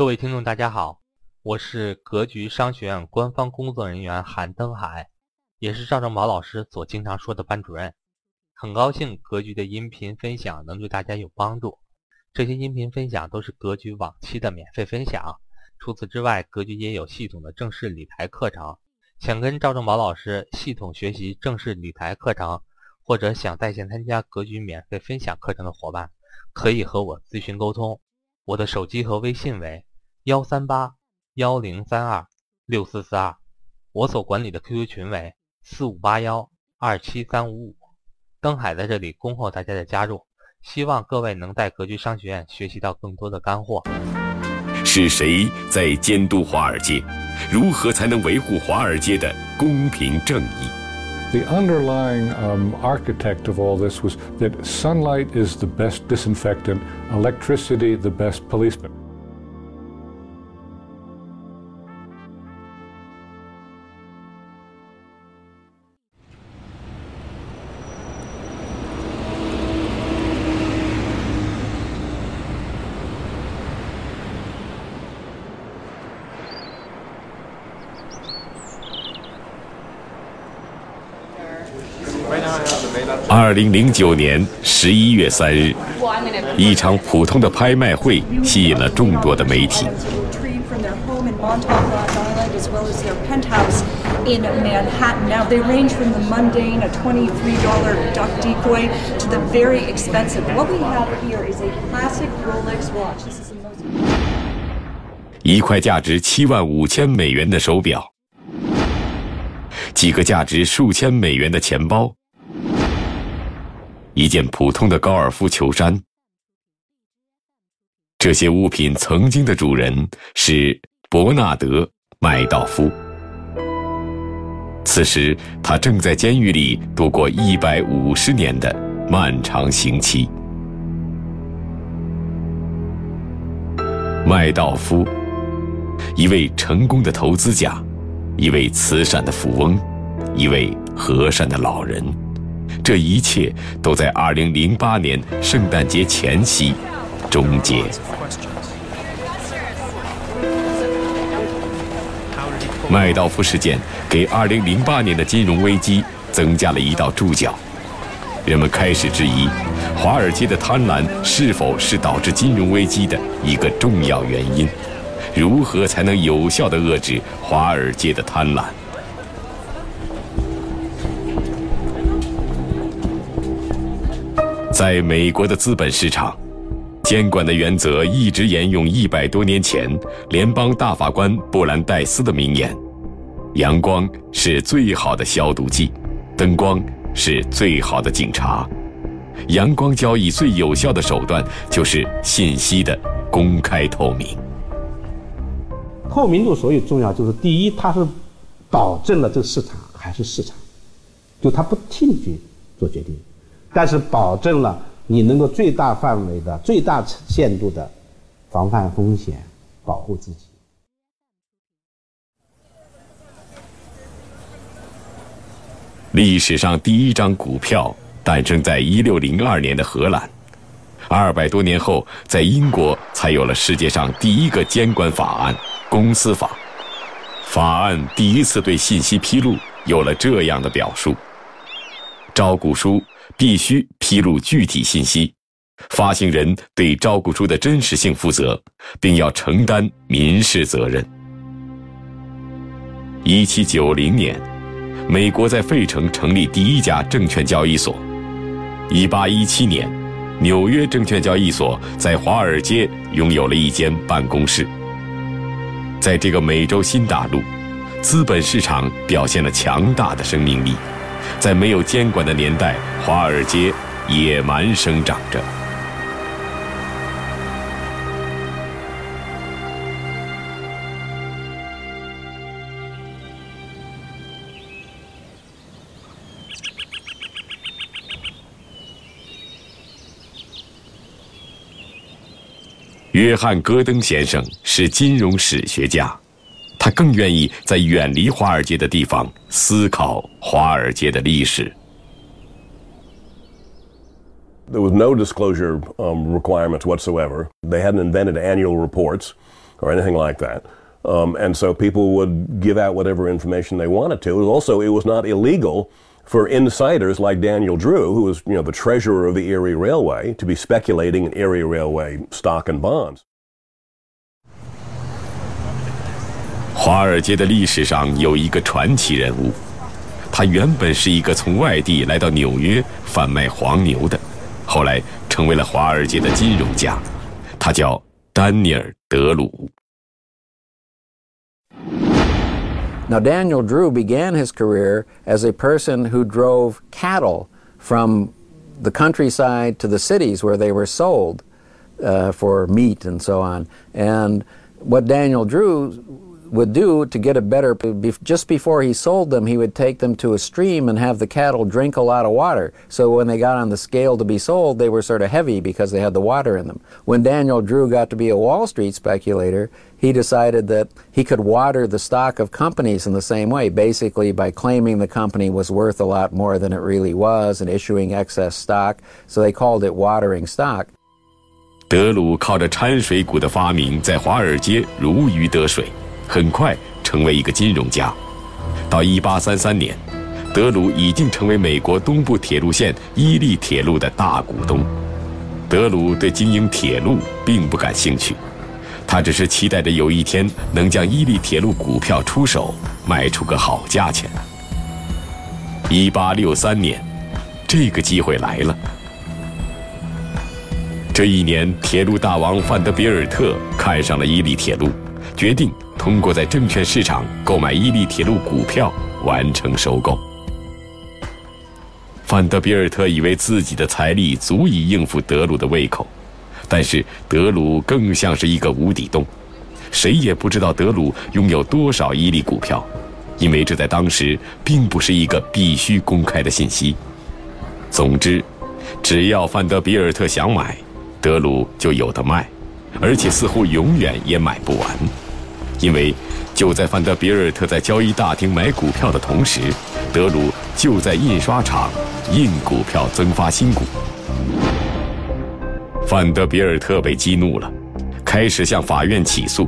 各位听众，大家好，我是格局商学院官方工作人员韩登海，也是赵正宝老师所经常说的班主任。很高兴格局的音频分享能对大家有帮助。这些音频分享都是格局往期的免费分享。除此之外，格局也有系统的正式理财课程。想跟赵正宝老师系统学习正式理财课程，或者想在线参加格局免费分享课程的伙伴，可以和我咨询沟通。我的手机和微信为。幺三八幺零三二六四四二，我所管理的 QQ 群为四五八幺二七三五五。登海在这里恭候大家的加入，希望各位能在格局商学院学习到更多的干货。是谁在监督华尔街？如何才能维护华尔街的公平正义？The underlying um, architect of all this was that sunlight is the best disinfectant, electricity the best policeman. 二零零九年十一月三日，一场普通的拍卖会吸引了众多的媒体。一块价值七万五千美元的手表，几个价值数千美元的钱包。一件普通的高尔夫球衫，这些物品曾经的主人是伯纳德·麦道夫。此时，他正在监狱里度过一百五十年的漫长刑期。麦道夫，一位成功的投资家，一位慈善的富翁，一位和善的老人。这一切都在2008年圣诞节前夕终结。麦道夫事件给2008年的金融危机增加了一道注脚，人们开始质疑华尔街的贪婪是否是导致金融危机的一个重要原因，如何才能有效地遏制华尔街的贪婪？在美国的资本市场，监管的原则一直沿用一百多年前联邦大法官布兰戴斯的名言：“阳光是最好的消毒剂，灯光是最好的警察。阳光交易最有效的手段就是信息的公开透明。透明度所以重要，就是第一，它是保证了这个市场还是市场，就它不替你去做决定。”但是保证了你能够最大范围的、最大限度的防范风险，保护自己。历史上第一张股票诞生在一六零二年的荷兰，二百多年后，在英国才有了世界上第一个监管法案——公司法。法案第一次对信息披露有了这样的表述：招股书。必须披露具体信息，发行人对招股书的真实性负责，并要承担民事责任。一七九零年，美国在费城成立第一家证券交易所。一八一七年，纽约证券交易所在华尔街拥有了一间办公室。在这个美洲新大陆，资本市场表现了强大的生命力。在没有监管的年代，华尔街野蛮生长着。约翰·戈登先生是金融史学家。他更愿意在远离华尔街的地方思考华尔街的历史。There was no disclosure um, requirements whatsoever. They hadn't invented annual reports. or anything like that. Um, and so people would give out whatever information they wanted to. Also, it was not illegal for insiders like Daniel Drew, who was you know the treasurer of the Erie Railway, to be speculating in Erie Railway stock and bonds. 华尔街的历史上有一个传奇人物，他原本是一个从外地来到纽约贩卖黄牛的，后来成为了华尔街的金融家，他叫丹尼尔·德鲁。Now, Daniel Drew began his career as a person who drove cattle from the countryside to the cities where they were sold uh, for meat and so on. And what Daniel Drew would do to get a better, just before he sold them, he would take them to a stream and have the cattle drink a lot of water. So when they got on the scale to be sold, they were sort of heavy because they had the water in them. When Daniel Drew got to be a Wall Street speculator, he decided that he could water the stock of companies in the same way, basically by claiming the company was worth a lot more than it really was and issuing excess stock. So they called it watering stock. 德鲁靠着掺水股的发明，在华尔街如鱼得水。 很快成为一个金融家。到一八三三年，德鲁已经成为美国东部铁路线伊利铁路的大股东。德鲁对经营铁路并不感兴趣，他只是期待着有一天能将伊利铁路股票出手，卖出个好价钱。一八六三年，这个机会来了。这一年，铁路大王范德比尔特看上了伊利铁路，决定。通过在证券市场购买伊利铁路股票完成收购。范德比尔特以为自己的财力足以应付德鲁的胃口，但是德鲁更像是一个无底洞，谁也不知道德鲁拥有多少伊利股票，因为这在当时并不是一个必须公开的信息。总之，只要范德比尔特想买，德鲁就有的卖，而且似乎永远也买不完。因为就在范德比尔特在交易大厅买股票的同时，德鲁就在印刷厂印股票增发新股。范德比尔特被激怒了，开始向法院起诉；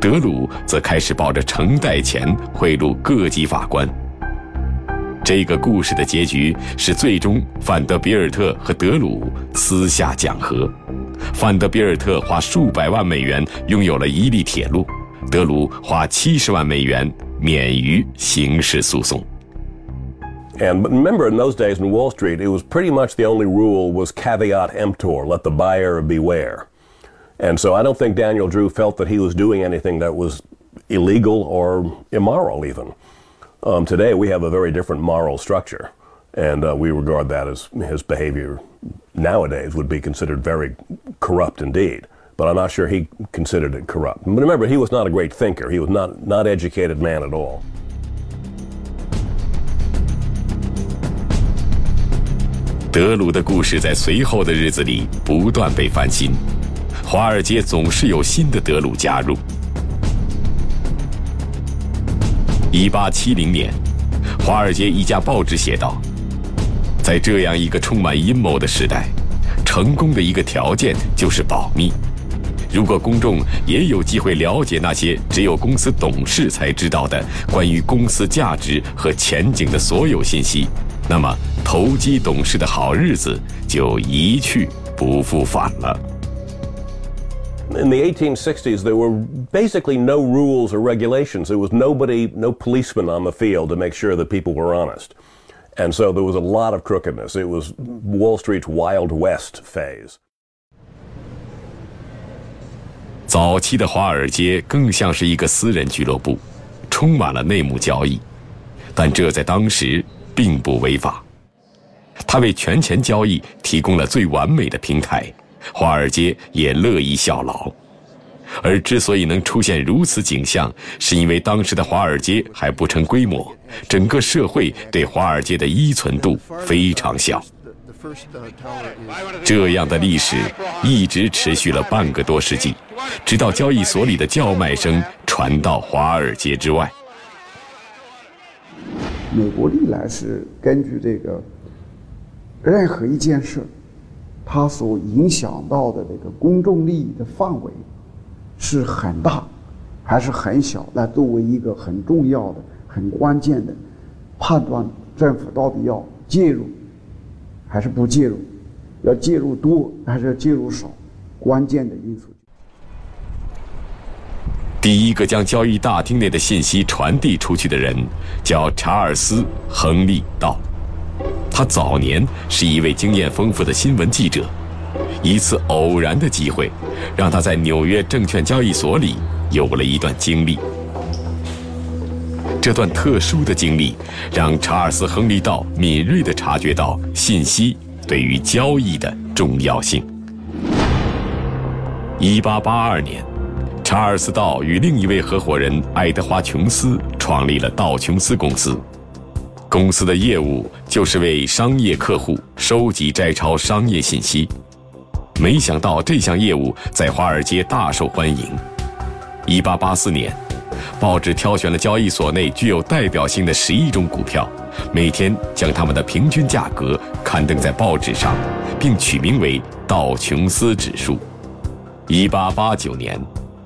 德鲁则开始抱着成袋钱贿赂各级法官。这个故事的结局是，最终范德比尔特和德鲁私下讲和，范德比尔特花数百万美元拥有了伊利铁路。德鲁花七十万美元免于刑事诉讼。And but remember, in those days in Wall Street, it was pretty much the only rule was caveat emptor, let the buyer beware. And so I don't think Daniel Drew felt that he was doing anything that was illegal or immoral, even. Um, today, we have a very different moral structure, and uh, we regard that as his behavior nowadays would be considered very corrupt indeed But I'm not sure he considered it corrupt. But remember, he was not a great thinker. He was not not educated man at all. 德鲁的故事在随后的日子里不断被翻新，华尔街总是有新的德鲁加入。一八七零年，华尔街一家报纸写道：“在这样一个充满阴谋的时代，成功的一个条件就是保密。”如果公众也有机会了解那些只有公司董事才知道的关于公司价值和前景的所有信息，那么投机董事的好日子就一去不复返了。In the 1860s, there were basically no rules or regulations. There was nobody, no policeman on the field to make sure that people were honest. And so there was a lot of crookedness. It was Wall Street's Wild West phase. 早期的华尔街更像是一个私人俱乐部，充满了内幕交易，但这在当时并不违法。他为权钱交易提供了最完美的平台，华尔街也乐意效劳。而之所以能出现如此景象，是因为当时的华尔街还不成规模，整个社会对华尔街的依存度非常小。这样的历史一直持续了半个多世纪，直到交易所里的叫卖声传到华尔街之外。美国历来是根据这个任何一件事，它所影响到的这个公众利益的范围，是很大还是很小，来作为一个很重要的、很关键的判断政府到底要介入还是不介入，要介入多还是要介入少，关键的因素。第一个将交易大厅内的信息传递出去的人叫查尔斯·亨利·道，他早年是一位经验丰富的新闻记者。一次偶然的机会，让他在纽约证券交易所里有了一段经历。这段特殊的经历让查尔斯·亨利·道敏锐地察觉到信息对于交易的重要性。一八八二年。查尔斯·道与另一位合伙人爱德华·琼斯创立了道琼斯公司。公司的业务就是为商业客户收集摘抄商业信息。没想到这项业务在华尔街大受欢迎。1884年，报纸挑选了交易所内具有代表性的十一种股票，每天将它们的平均价格刊登在报纸上，并取名为道琼斯指数。1889年。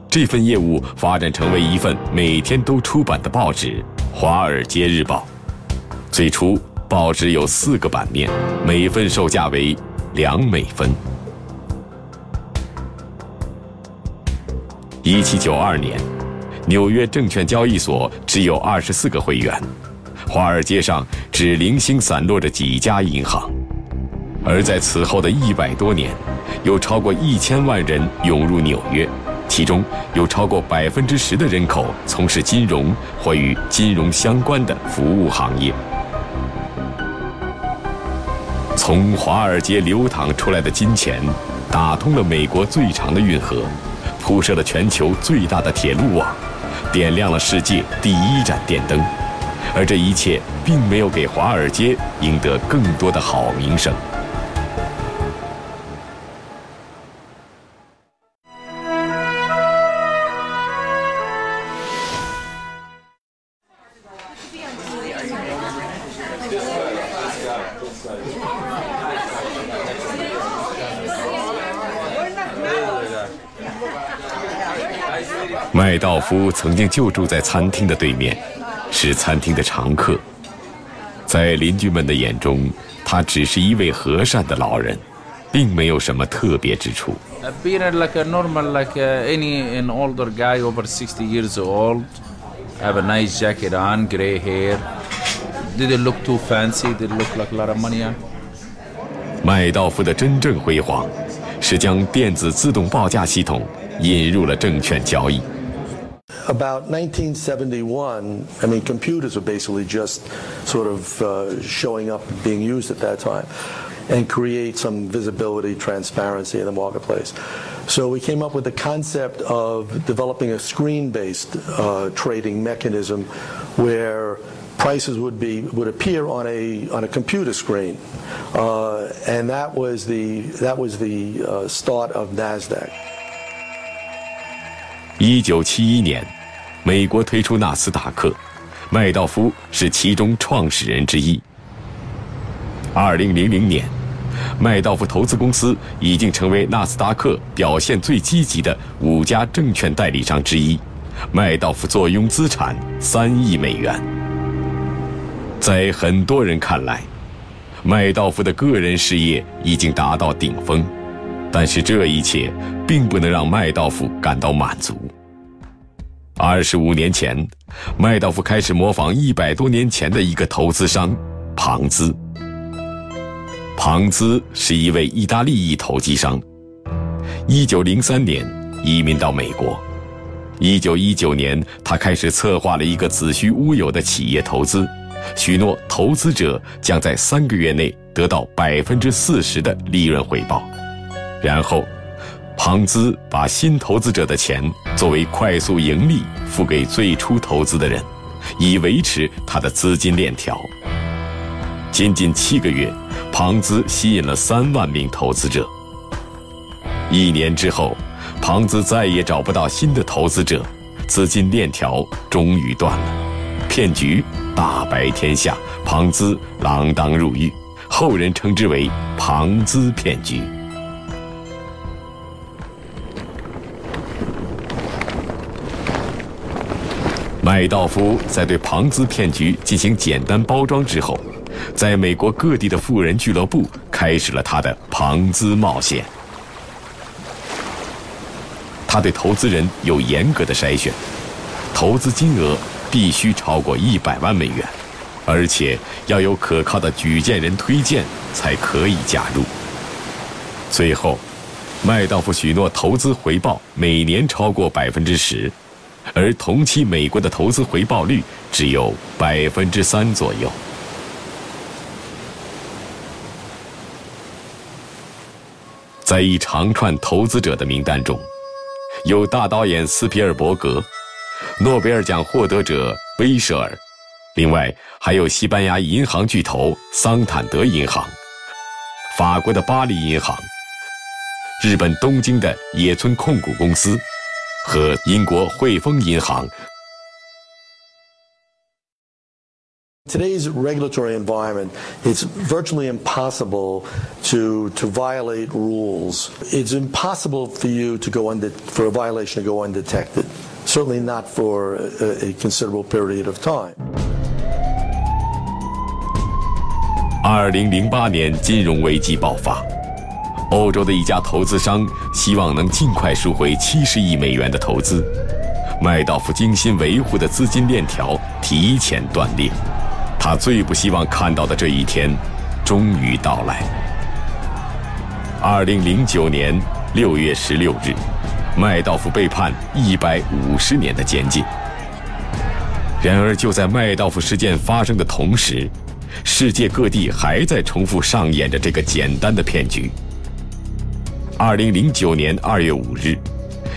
这份业务发展成为一份每天都出版的报纸《华尔街日报》。最初，报纸有四个版面，每份售价为两美分。一七九二年，纽约证券交易所只有二十四个会员，华尔街上只零星散落着几家银行。而在此后的一百多年，有超过一千万人涌入纽约。其中有超过百分之十的人口从事金融或与金融相关的服务行业。从华尔街流淌出来的金钱，打通了美国最长的运河，铺设了全球最大的铁路网，点亮了世界第一盏电灯。而这一切并没有给华尔街赢得更多的好名声。麦道夫曾经就住在餐厅的对面，是餐厅的常客。在邻居们的眼中，他只是一位和善的老人，并没有什么特别之处。Being like a normal, like any an older guy over sixty years old, have a nice jacket on, gray hair. Didn't look too fancy. Didn't look like a lot of money 麦道夫的真正辉煌，是将电子自动报价系统引入了证券交易。About 1971, I mean, computers were basically just sort of uh, showing up being used at that time and create some visibility, transparency in the marketplace. So we came up with the concept of developing a screen-based uh, trading mechanism where prices would be would appear on a on a computer screen, uh, and that was the that was the uh, start of Nasdaq. 一九七一年，美国推出纳斯达克，麦道夫是其中创始人之一。二零零零年，麦道夫投资公司已经成为纳斯达克表现最积极的五家证券代理商之一，麦道夫坐拥资产三亿美元。在很多人看来，麦道夫的个人事业已经达到顶峰。但是这一切并不能让麦道夫感到满足。二十五年前，麦道夫开始模仿一百多年前的一个投资商庞兹。庞兹是一位意大利裔投机商，一九零三年移民到美国。一九一九年，他开始策划了一个子虚乌有的企业投资，许诺投资者将在三个月内得到百分之四十的利润回报。然后，庞兹把新投资者的钱作为快速盈利付给最初投资的人，以维持他的资金链条。仅仅七个月，庞兹吸引了三万名投资者。一年之后，庞兹再也找不到新的投资者，资金链条终于断了，骗局大白天下，庞兹锒铛入狱，后人称之为“庞兹骗局”。麦道夫在对庞兹骗局进行简单包装之后，在美国各地的富人俱乐部开始了他的庞兹冒险。他对投资人有严格的筛选，投资金额必须超过一百万美元，而且要有可靠的举荐人推荐才可以加入。最后，麦道夫许诺投资回报每年超过百分之十，而同期美国的投资回报率只有百分之三左右。在一长串投资者的名单中。有大导演斯皮尔伯格，诺贝尔奖获得者威舍尔，另外还有西班牙银行巨头桑坦德银行、法国的巴黎银行、日本东京的野村控股公司和英国汇丰银行。Today's regulatory environment, it's virtually impossible to, to violate rules. It's impossible for you to go under, for a violation to go undetected. Certainly not for a, a considerable period of time. 二零零八年金融危机爆发， 欧洲的一家投资商希望能尽快赎回七十亿美元的投资，麦道夫精心维护的资金链条提前断裂。他最不希望看到的这一天，终于到来。二零零九年六月十六日，麦道夫被判一百五十年的监禁。然而，就在麦道夫事件发生的同时，世界各地还在重复上演着这个简单的骗局。二零零九年二月五日，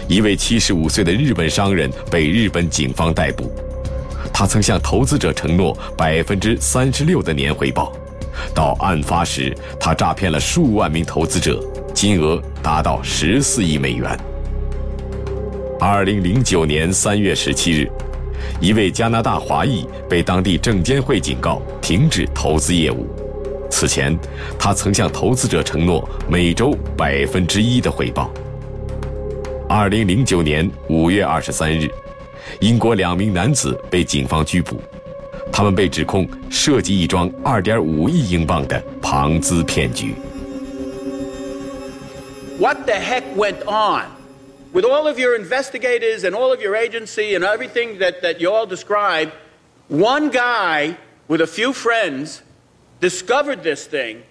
一位七十五岁的日本商人被日本警方逮捕。他曾向投资者承诺百分之三十六的年回报，到案发时，他诈骗了数万名投资者，金额达到十四亿美元。二零零九年三月十七日，一位加拿大华裔被当地证监会警告停止投资业务。此前，他曾向投资者承诺每周百分之一的回报。二零零九年五月二十三日。英国两名男子被警方拘捕，他们被指控涉及一桩二点五亿英镑的庞兹骗局。What the heck went on with all of your investigators and all of your agency and everything that, that you all describe? One guy with a few friends discovered this thing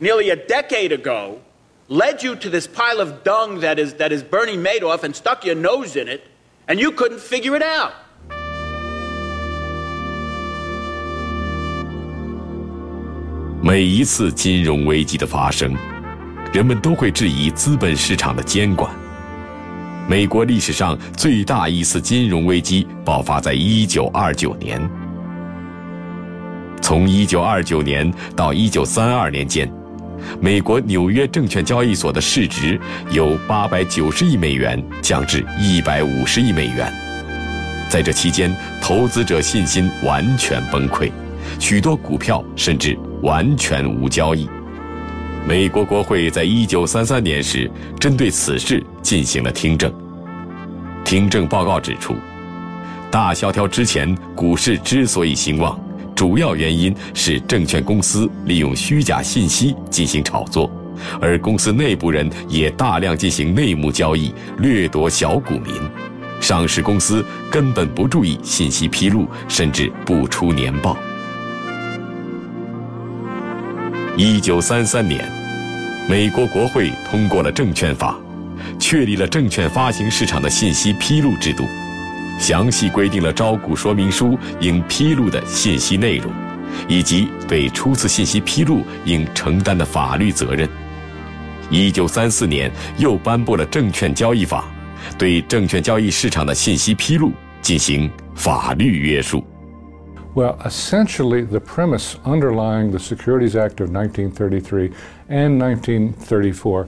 nearly a decade ago, led you to this pile of dung that is, that is Bernie Madoff and stuck your nose in it and you couldn't figure it out. 每一次金融危机的发生，人们都会质疑资本市场的监管。美国历史上最大一次金融危机爆发在1929年。 从1929年到1932年间。美国纽约证券交易所的市值由八百九十亿美元降至一百五十亿美元，在这期间，投资者信心完全崩溃，许多股票甚至完全无交易。美国国会在一九三三年时针对此事进行了听证。听证报告指出，大萧条之前股市之所以兴旺。主要原因是证券公司利用虚假信息进行炒作，而公司内部人也大量进行内幕交易，掠夺小股民。上市公司根本不注意信息披露，甚至不出年报。一九三三年，美国国会通过了证券法，确立了证券发行市场的信息披露制度。详细规定了招股说明书应披露的信息内容，以及对初次信息披露应承担的法律责任。一九三四年又颁布了证券交易法，对证券交易市场的信息披露进行法律约束。Well, essentially, the premise underlying the Securities Act of 1933 and 1934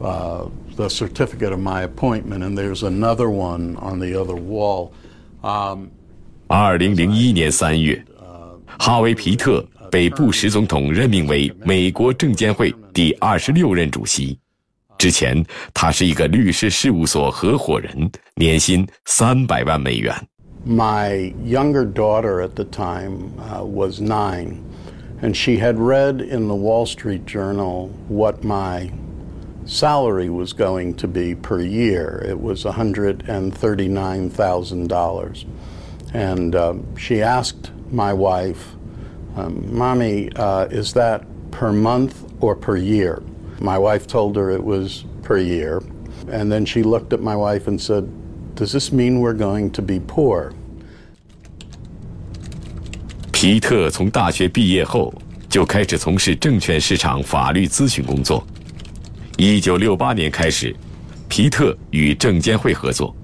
uh, the certificate of my appointment, and there's another one on the other wall. Um, 二零零一年三月，哈维·皮特被布什总统任命为美国证监会第二十六任主席。之前，他是一个律师事务所合伙人，年薪三百万美元。My younger daughter at the time uh, was nine, and she had read in the Wall Street Journal what my salary was going to be per year. It was $139,000. And um, she asked my wife, um, Mommy, uh, is that per month or per year? My wife told her it was per year. And then she looked at my wife and said, Does this mean we're going to be poor? 皮特从大学毕业后就开始从事证券市场法律咨询工作。 一九六八年开始，皮特与证监会合作。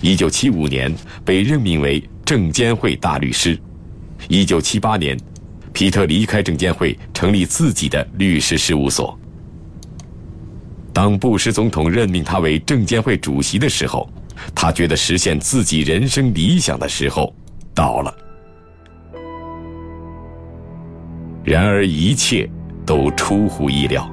一九七五年被任命为证监会大律师。一九七八年，皮特离开证监会，成立自己的律师事务所。当布什总统任命他为证监会主席的时候，他觉得实现自己人生理想的时候到了。然而，一切都出乎意料。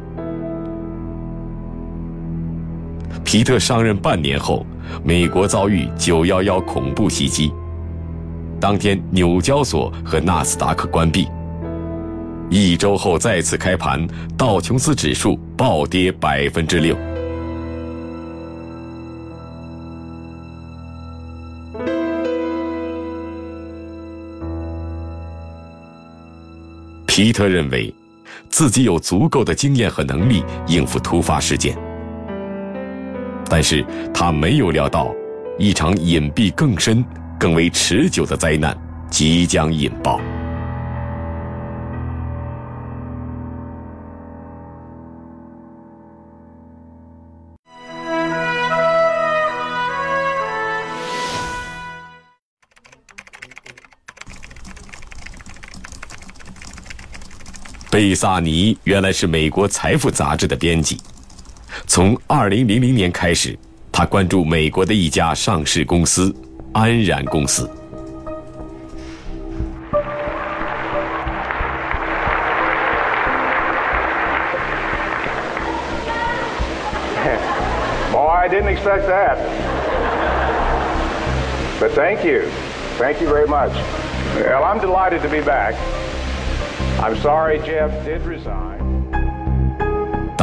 皮特上任半年后，美国遭遇九幺幺恐怖袭击。当天，纽交所和纳斯达克关闭。一周后再次开盘，道琼斯指数暴跌百分之六。皮特认为，自己有足够的经验和能力应付突发事件，但是他没有料到，一场隐蔽更深、更为持久的灾难即将引爆。贝萨尼原来是美国财富杂志的编辑，从二零零零年开始，他关注美国的一家上市公司——安然公司。Boy, I didn't expect that. But thank you. Thank you very much. Well, I'm delighted to be back. I'm sorry Jeff did resign.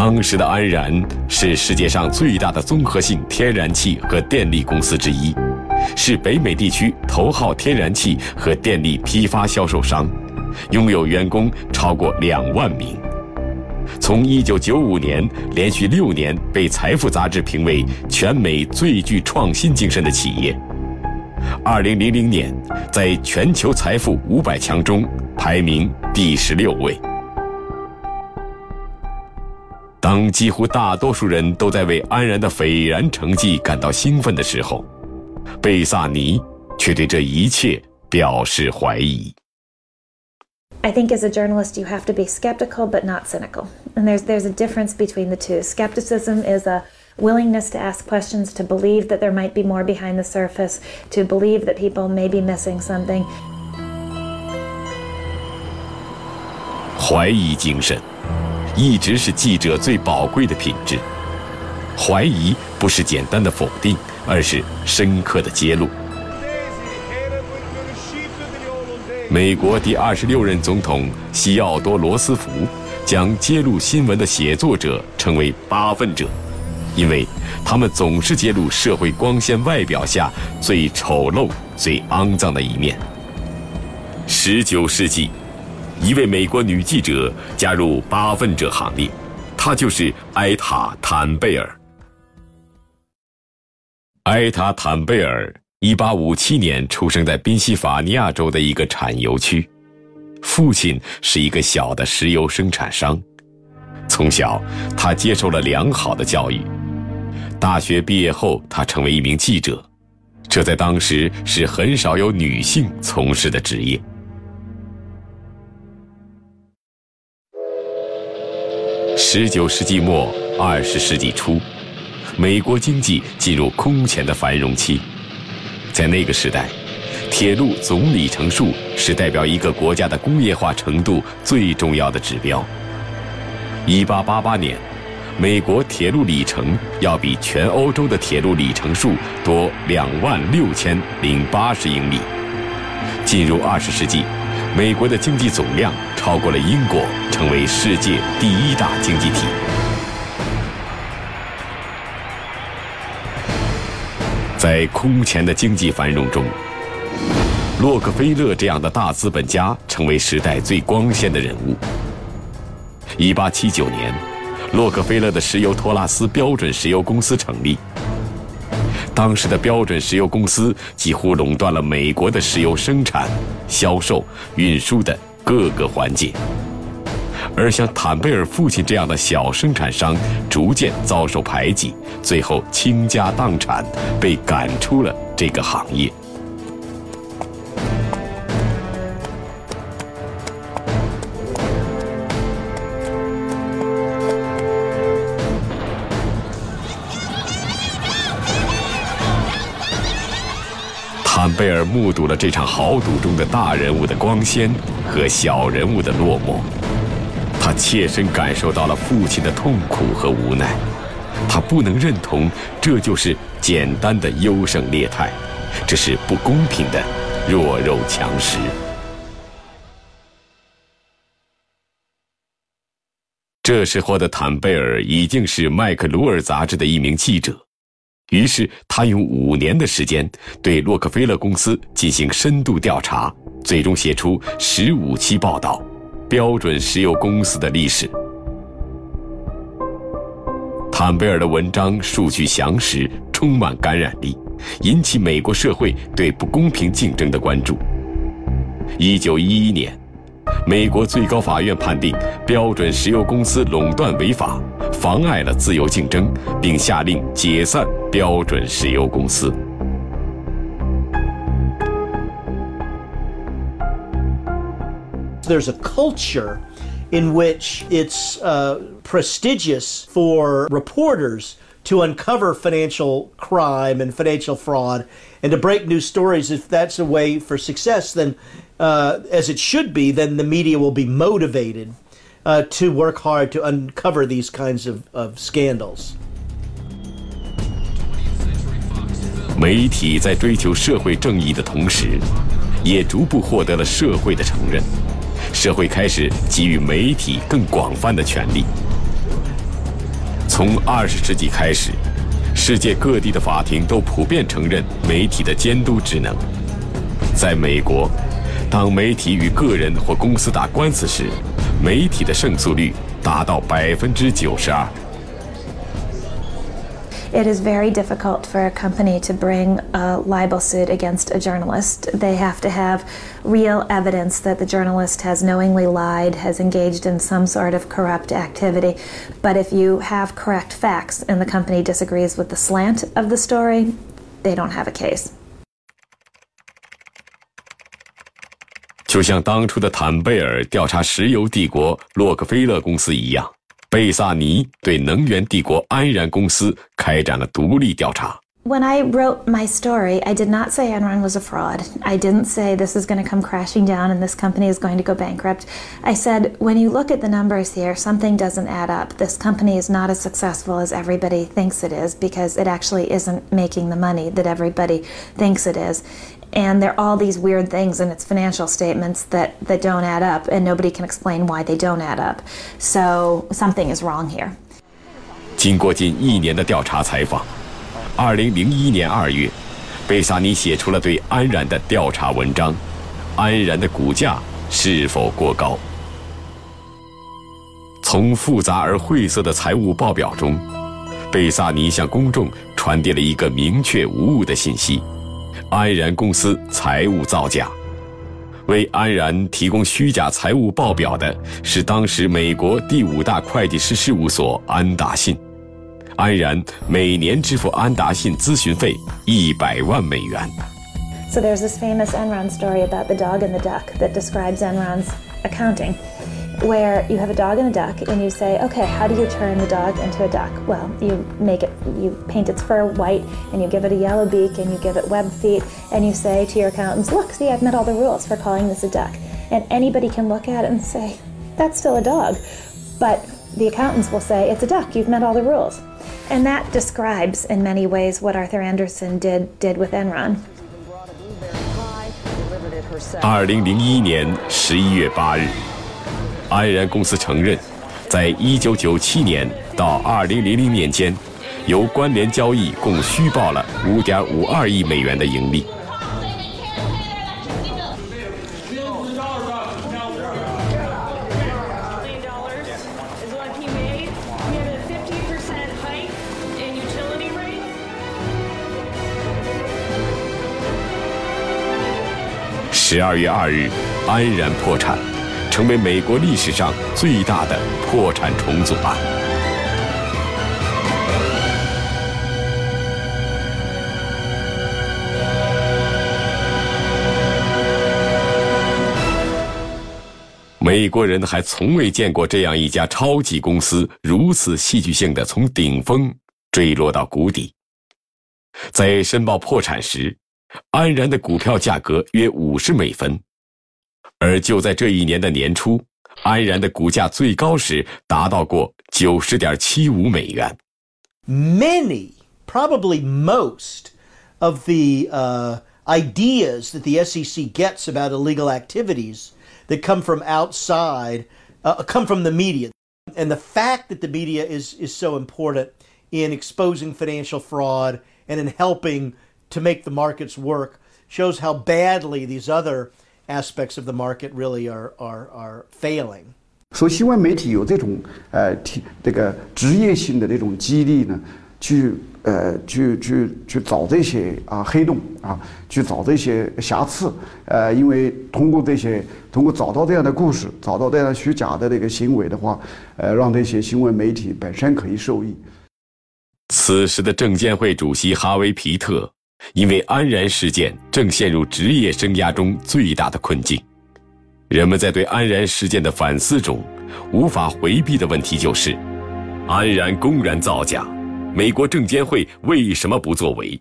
当时的安然是世界上最大的综合性天然气和电力公司之一，是北美地区头号天然气和电力批发销售商，拥有员工超过两万名。从1995年连续六年被《财富》杂志评为全美最具创新精神的企业。2000年，在全球财富五百强中排名第十六位。当几乎大多数人都在为安然的斐然成绩感到兴奋的时候，贝萨尼却对这一切表示怀疑。I think as a journalist, you have to be skeptical but not cynical. And there's, there's a difference between the two. Skepticism is a willingness to ask questions, to believe that there might be more behind the surface, to believe that people may be missing something. 怀疑精神一直是记者最宝贵的品质。怀疑不是简单的否定，而是深刻的揭露。美国第二十六任总统西奥多·罗斯福将揭露新闻的写作者称为“八分者”，因为他们总是揭露社会光鲜外表下最丑陋、最肮脏的一面。十九世纪，一位美国女记者加入“八分者”行列，她就是埃塔·坦贝尔。埃塔·坦贝尔。一八五七年出生在宾夕法尼亚州的一个产油区，父亲是一个小的石油生产商。从小，他接受了良好的教育。大学毕业后，他成为一名记者，这在当时是很少有女性从事的职业。十九世纪末，二十世纪初，美国经济进入空前的繁荣期。在那个时代，铁路总里程数是代表一个国家的工业化程度最重要的指标。一八八八年，美国铁路里程要比全欧洲的铁路里程数多两万六千零八十英里。进入二十世纪，美国的经济总量超过了英国，成为世界第一大经济体。在空前的经济繁荣中，洛克菲勒这样的大资本家成为时代最光鲜的人物。一八七九年，洛克菲勒的石油托拉斯标准石油公司成立。当时的标准石油公司几乎垄断了美国的石油生产、销售、运输的各个环节，而像坦贝尔父亲这样的小生产商逐渐遭受排挤，最后倾家荡产，被赶出了这个行业。贝尔目睹了这场豪赌中的大人物的光鲜和小人物的落寞，他切身感受到了父亲的痛苦和无奈，他不能认同这就是简单的优胜劣汰，这是不公平的弱肉强食。这时候的坦贝尔已经是麦克卢尔杂志的一名记者。于是，他用五年的时间对洛克菲勒公司进行深度调查，最终写出十五期报道，《标准石油公司的历史》。坦贝尔的文章数据详实，充满感染力，引起美国社会对不公平竞争的关注。一九一一年。美国最高法院判定标准石油公司垄断违法，妨碍了自由竞争，并下令解散标准石油公司。There's a culture in which it's uh, prestigious for reporters to uncover financial crime and financial fraud and to break news stories. If that's a way for success, then uh, as it should be, then the media will be motivated uh, to work hard to uncover these kinds of, of scandals. 媒体在追求社会正义的同时，也逐步获得了社会的承认。社会开始给予媒体更广泛的权利。从二十世纪开始，世界各地的法庭都普遍承认媒体的监督职能。在美国，当媒体与个人或公司打官司时，媒体的胜诉率达到百分之九十二。It is very difficult for a company to bring a libel suit against a journalist. They have to have real evidence that the journalist has knowingly lied, has engaged in some sort of corrupt activity. But if you have correct facts and the company disagrees with the slant of the story, they don't have a case. 就像当初的坦贝尔调查石油帝国洛克菲勒公司一样。贝萨尼对能源帝国安然公司开展了独立调查。When I wrote my story, I did not say Enron was a fraud. I didn't say this is going to come crashing down and this company is going to go bankrupt. I said, when you look at the numbers here, something doesn't add up. This company is not as successful as everybody thinks it is because it actually isn't making the money that everybody thinks it is And there are all these weird things in its financial statements that, that don't add up, and nobody can explain why they don't add up. So something is wrong here. 经过近一年的调查采访，二零零一年二月，贝萨尼写出了对安然的调查文章，《安然的股价是否过高》。从复杂而晦涩的财务报表中，贝萨尼向公众传递了一个明确无误的信息。安然公司财务造假，为安然提供虚假财务报表的是当时美国第五大会计师事务所安达信。安然每年支付安达信咨询费一百万美元。So there's this famous Enron story about the dog and the duck that describes Enron's accounting. where you have a dog and a duck and you say, okay, how do you turn the dog into a duck? Well, you make it, you paint its fur white and you give it a yellow beak and you give it web feet and you say to your accountants, look, see, I've met all the rules for calling this a duck. And anybody can look at it and say, that's still a dog. But the accountants will say, it's a duck, you've met all the rules. And that describes in many ways what Arthur Anderson did, did with Enron. 二零零一年十一月八日， 安然公司承认，在一九九七年到二零零零年间，由关联交易共虚报了五点五二亿美元的盈利。十二月二日，安然破产，成为美国历史上最大的破产重组案。美国人还从未见过这样一家超级公司如此戏剧性的从顶峰坠落到谷底。在申报破产时。安然的股票价格约五十美分，而就在这一年的年初，安然的股价最高时达到过九十点七五美元。Many, probably most, of the uh, ideas that the SEC gets about illegal activities that come from outside uh, come from the media, and the fact that the media is is so important in exposing financial fraud and in helping to make the markets work shows how badly these other aspects of the market really are are are failing. 所以新闻媒体有这种呃提这个职业性的这种激励呢，去呃去去去找这些啊黑洞啊，去找这些瑕疵，呃，因为通过这些通过找到这样的故事，找到这样虚假的这个行为的话，呃，让这些新闻媒体本身可以受益。此时的证监会主席哈维·皮特因为安然事件正陷入职业生涯中最大的困境，人们在对安然事件的反思中，无法回避的问题就是：安然公然造假，美国证监会为什么不作为？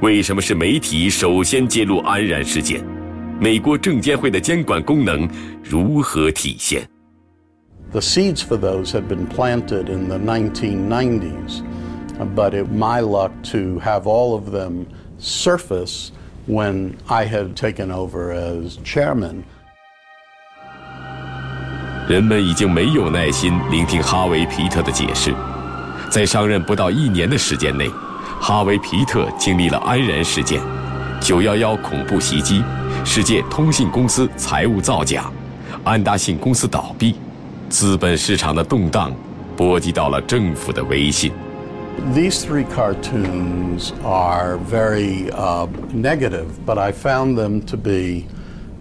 为什么是媒体首先揭露安然事件？美国证监会的监管功能如何体现？The seeds for those had been planted in the 1990s. But it my luck to have all of them surface when I had taken over as chairman. 人们已经没有耐心聆听哈维·皮特的解释。在上任不到一年的时间内，哈维·皮特经历了安然事件、九幺幺恐怖袭击、世界通信公司财务造假、安达信公司倒闭、资本市场的动荡，波及到了政府的威信。these three cartoons are very uh, negative, but I found them to be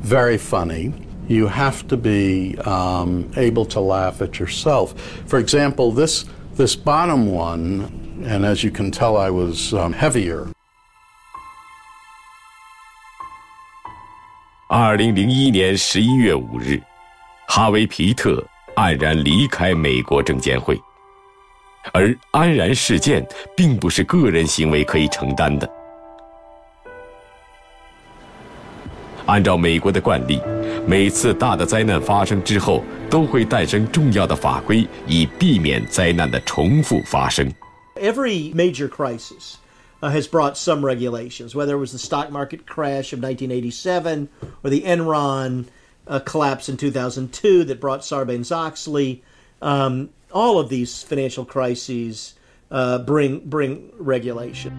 very funny. You have to be um, able to laugh at yourself. For example, this, this bottom one, and as you can tell, I was um, heavier. 二零零一年十一月五日，哈维·皮特黯然离开美国证监会。 而安然事件并不是个人行为可以承担的。按照美国的惯例，每次大的灾难发生之后，都会诞生重要的法规，以避免灾难的重复发生。Every major crisis has brought some regulations, whether it was the stock market crash of 1987 or the Enron collapse in 2002 that brought Sarbanes-Oxley. Um, all of these financial crises uh, bring bring regulation.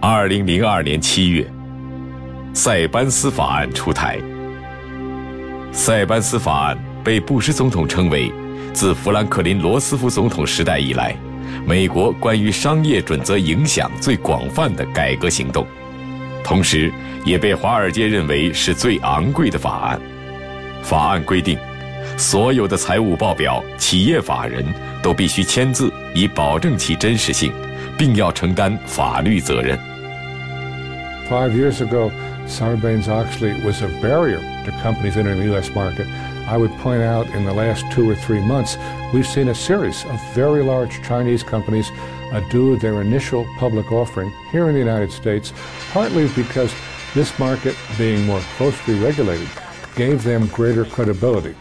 二零零二年七月，塞班斯法案出台。塞班斯法案被布什总统称为自富兰克林·罗斯福总统时代以来，美国关于商业准则影响最广泛的改革行动，同时也被华尔街认为是最昂贵的法案。法案规定。所有的财务报表，企业法人都必须签字，以保证其真实性，并要承担法律责任。Five years ago, Sarbanes-Oxley was a barrier to companies entering the U.S. market. I would point out in the last two or three months, we've seen a series of very large Chinese companies uh, do their initial public offering here in the United States, partly because this market, being more closely regulated, gave them greater credibility.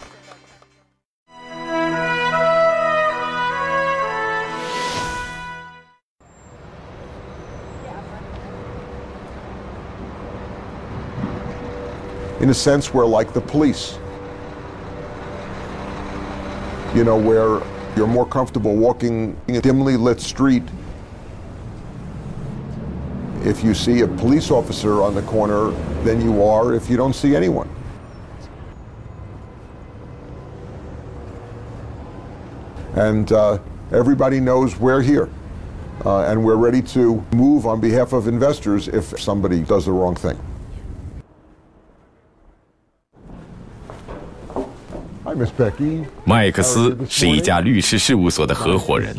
In a sense, we're like the police. You know, where you're more comfortable walking in a dimly lit street if you see a police officer on the corner than you are if you don't see anyone. And uh, everybody knows we're here. Uh, and we're ready to move on behalf of investors if somebody does the wrong thing. Hi, Miss Becky. 麦克斯是一家律师事务所的合伙人，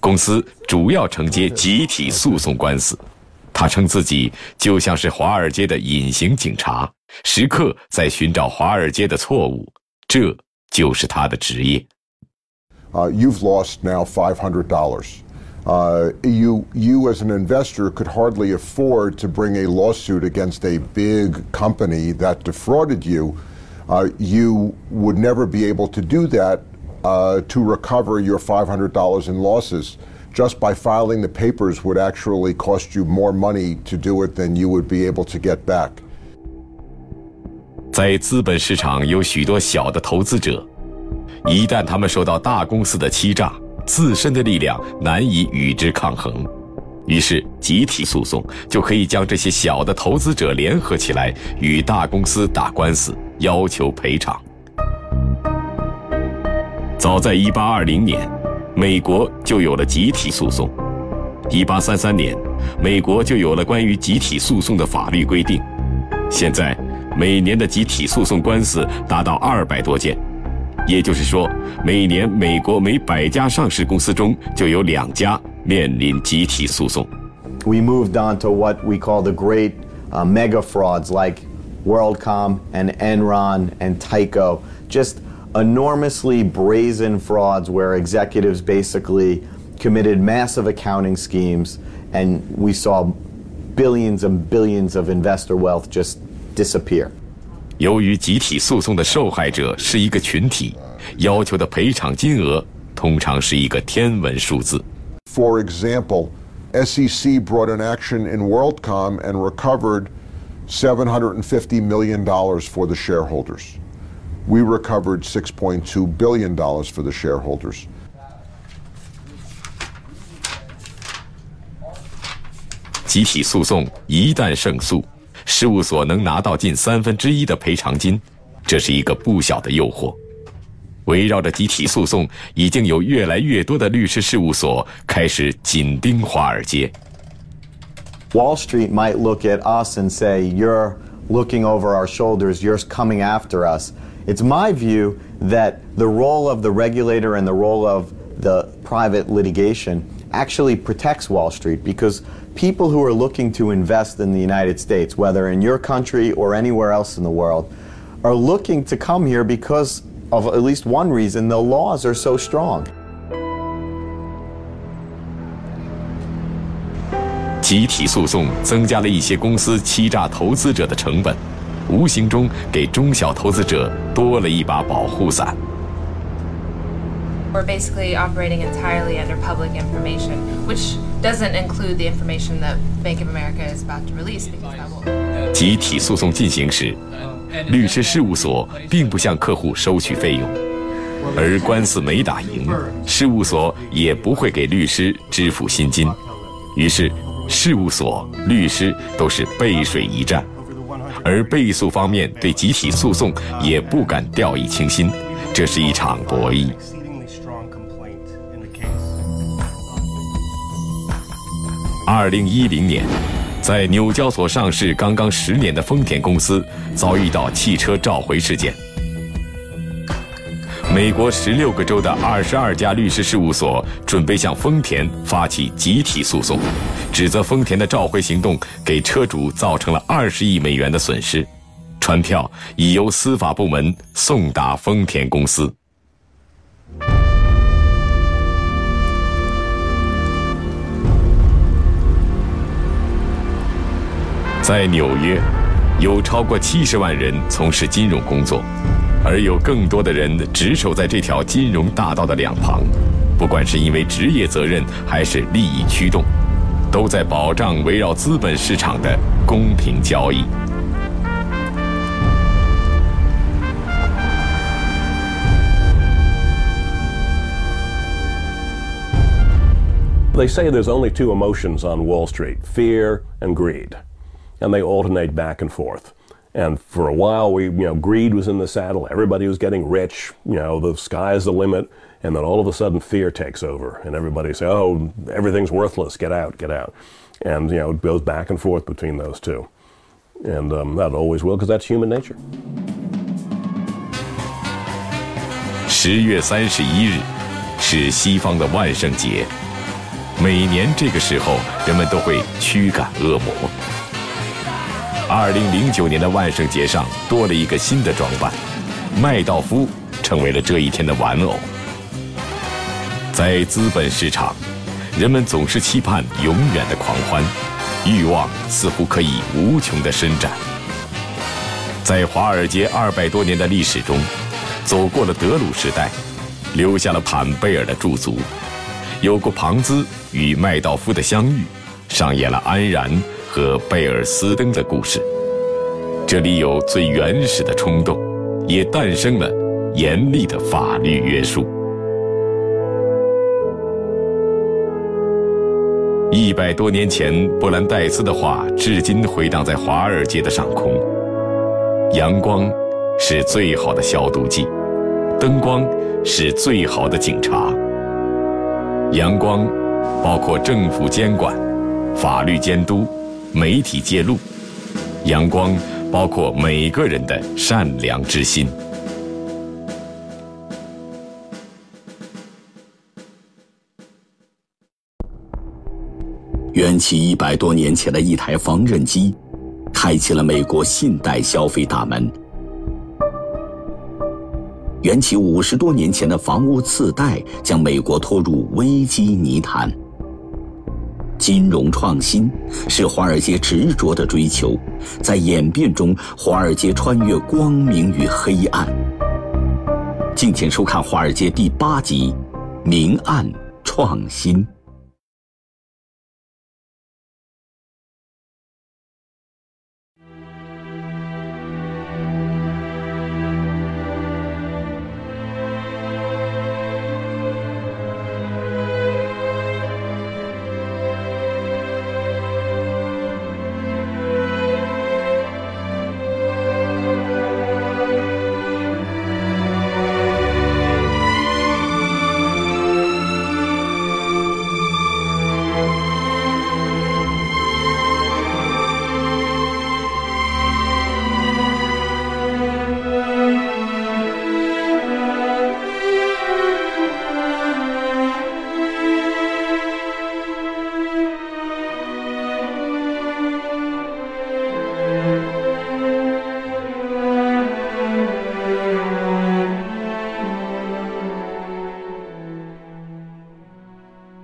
公司主要承接集体诉讼官司。他称自己就像是华尔街的隐形警察，时刻在寻找华尔街的错误，这就是他的职业。Uh, you've lost now five hundred dollars. Uh, you, you as an investor could hardly afford to bring a lawsuit against a big company that defrauded you. Uh, you would never be able to do that uh, to recover your $500 in losses. Just by filing the papers would actually cost you more money to do it than you would be able to get back. 在资本市场有许多小的投资者，一旦他们受到大公司的欺诈，自身的力量难以与之抗衡，于是集体诉讼就可以将这些小的投资者联合起来，与大公司打官司，要求赔偿。早在1820年，美国就有了集体诉讼；1833年，美国就有了关于集体诉讼的法律规定。现在，每年的集体诉讼官司达到二百多件。也就是说，每年美国每百家上市公司中就有两家面临集体诉讼。We moved on to what we call the great mega frauds like WorldCom and Enron and Tyco, just enormously brazen frauds where executives basically committed massive accounting schemes, and we saw billions and billions of investor wealth just disappear. 由于集体诉讼的受害者是一个群体，要求的赔偿金额通常是一个天文数字。 For example, SEC brought an action in WorldCom and recovered 750 million dollars for the shareholders. We recovered 6.2 billion dollars for the shareholders. 集体诉讼一旦胜诉，事务所能拿到近三分之一的赔偿金，这是一个不小的诱惑。围绕着集体诉讼，已经有越来越多的律师事务所开始紧盯华尔街。Wall Street might look at us and say, You're looking over our shoulders, you're coming after us. It's my view that the role of the regulator and the role of the private litigation actually protects Wall Street because people who are looking to invest in the United States, whether in your country or anywhere else in the world, are looking to come here because of at least one reason the laws are so strong. 集体诉讼增加了一些公司欺诈投资者的成本，无形中给中小投资者多了一把保护伞。We're basically operating entirely under public information, which doesn't include the information that Bank of America is about to release because that will. 集体诉讼进行时，律师事务所并不向客户收取费用，而官司没打赢，事务所也不会给律师支付薪金。于是，事务所、律师都是背水一战，而被诉方面对集体诉讼也不敢掉以轻心，这是一场博弈。二零一零年，在纽交所上市刚刚十年的丰田公司遭遇到汽车召回事件。美国十六个州的二十二家律师事务所准备向丰田发起集体诉讼，指责丰田的召回行动给车主造成了二十亿美元的损失。传票已由司法部门送达丰田公司。在纽约，有超过七十万人从事金融工作，而有更多的人执守在这条金融大道的两旁，不管是因为职业责任还是利益驱动，都在保障围绕资本市场的公平交易。They say there's only two emotions on Wall Street fear and greed. And they alternate back and forth. And for a while, we, you know, greed was in the saddle. Everybody was getting rich. You know, the sky's the limit. And then all of a sudden, fear takes over, and everybody say, "Oh, everything's worthless. Get out, get out." And you know, it goes back and forth between those two. And um, that always will, because that's human nature. 十月三十一日是西方的万圣节，每年这个时候，人们都会驱赶恶魔。 二零零九年的万圣节上多了一个新的装扮，麦道夫成为了这一天的玩偶。在资本市场，人们总是期盼永远的狂欢，欲望似乎可以无穷的伸展。在华尔街二百多年的历史中，走过了德鲁时代，留下了坦贝尔的驻足，有过庞兹与麦道夫的相遇，上演了安然。和贝尔斯登的故事，这里有最原始的冲动，也诞生了严厉的法律约束。一百多年前，布兰戴斯的话至今回荡在华尔街的上空：阳光是最好的消毒剂，灯光是最好的警察。阳光包括政府监管、法律监督。媒体揭露，阳光包括每个人的善良之心。缘起一百多年前的一台缝纫机，开启了美国信贷消费大门；缘起五十多年前的房屋次贷，将美国拖入危机泥潭。金融创新是华尔街执着的追求，在演变中，华尔街穿越光明与黑暗。敬请收看《华尔街》第八集：明暗创新。